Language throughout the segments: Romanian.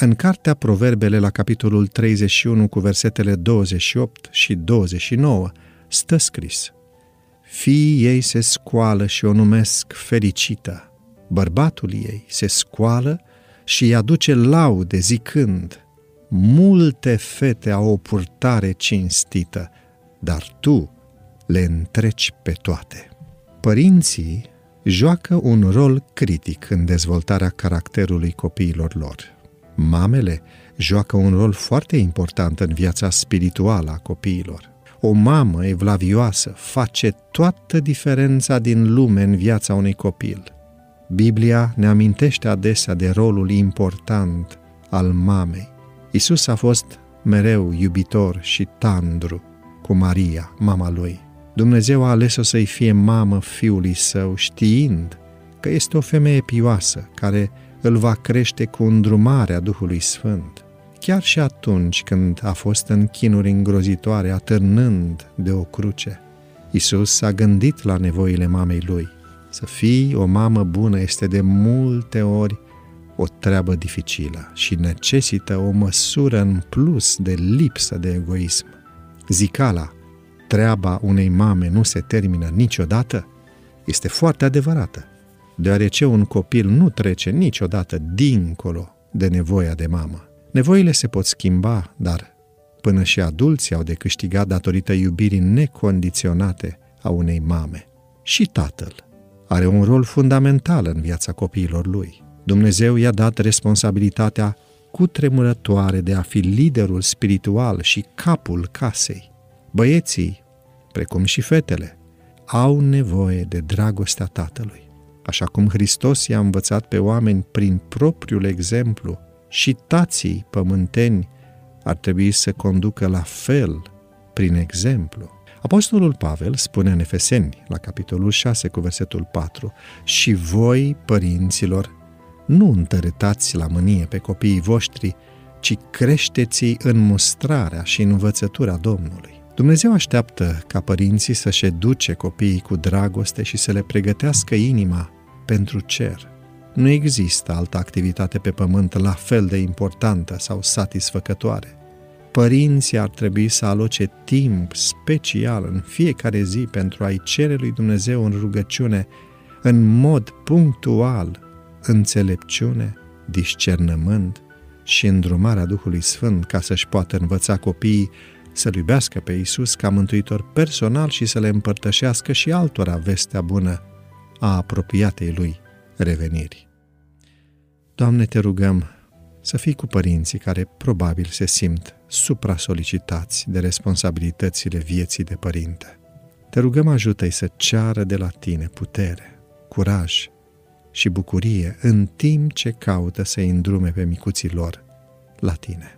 În cartea Proverbele la capitolul 31 cu versetele 28 și 29 stă scris Fiii ei se scoală și o numesc fericită. Bărbatul ei se scoală și îi aduce laude zicând Multe fete au o purtare cinstită, dar tu le întreci pe toate. Părinții joacă un rol critic în dezvoltarea caracterului copiilor lor. Mamele joacă un rol foarte important în viața spirituală a copiilor. O mamă evlavioasă face toată diferența din lume în viața unui copil. Biblia ne amintește adesea de rolul important al mamei. Isus a fost mereu iubitor și tandru cu Maria, mama lui. Dumnezeu a ales-o să-i fie mamă fiului său, știind că este o femeie pioasă care îl va crește cu îndrumarea Duhului Sfânt. Chiar și atunci când a fost în chinuri îngrozitoare, atârnând de o cruce, Isus a gândit la nevoile mamei lui. Să fii o mamă bună este de multe ori o treabă dificilă și necesită o măsură în plus de lipsă de egoism. Zicala, treaba unei mame nu se termină niciodată, este foarte adevărată, deoarece un copil nu trece niciodată dincolo de nevoia de mamă. Nevoile se pot schimba, dar până și adulții au de câștigat datorită iubirii necondiționate a unei mame. Și tatăl are un rol fundamental în viața copiilor lui. Dumnezeu i-a dat responsabilitatea cutremurătoare de a fi liderul spiritual și capul casei. Băieții, precum și fetele, au nevoie de dragostea Tatălui. Așa cum Hristos i-a învățat pe oameni prin propriul exemplu, și tații pământeni ar trebui să conducă la fel, prin exemplu. Apostolul Pavel spune în Efeseni, la capitolul 6 cu versetul 4, Și voi, părinților, nu întărâtați la mânie pe copiii voștri, ci creșteți în mustrarea și învățătura Domnului. Dumnezeu așteaptă ca părinții să-și educe copiii cu dragoste și să le pregătească inima pentru cer. Nu există altă activitate pe pământ la fel de importantă sau satisfăcătoare. Părinții ar trebui să aloce timp special în fiecare zi pentru a-i cere lui Dumnezeu în rugăciune, în mod punctual, înțelepciune, discernământ și îndrumarea Duhului Sfânt ca să-și poată învăța copiii să-L iubească pe Isus ca mântuitor personal și să le împărtășească și altora vestea bună a apropiatei lui reveniri. Doamne, te rugăm să fii cu părinții care probabil se simt supra-solicitați de responsabilitățile vieții de părinte. Te rugăm ajută-i să ceară de la tine putere, curaj și bucurie în timp ce caută să îndrume pe micuții lor la tine.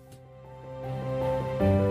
thank you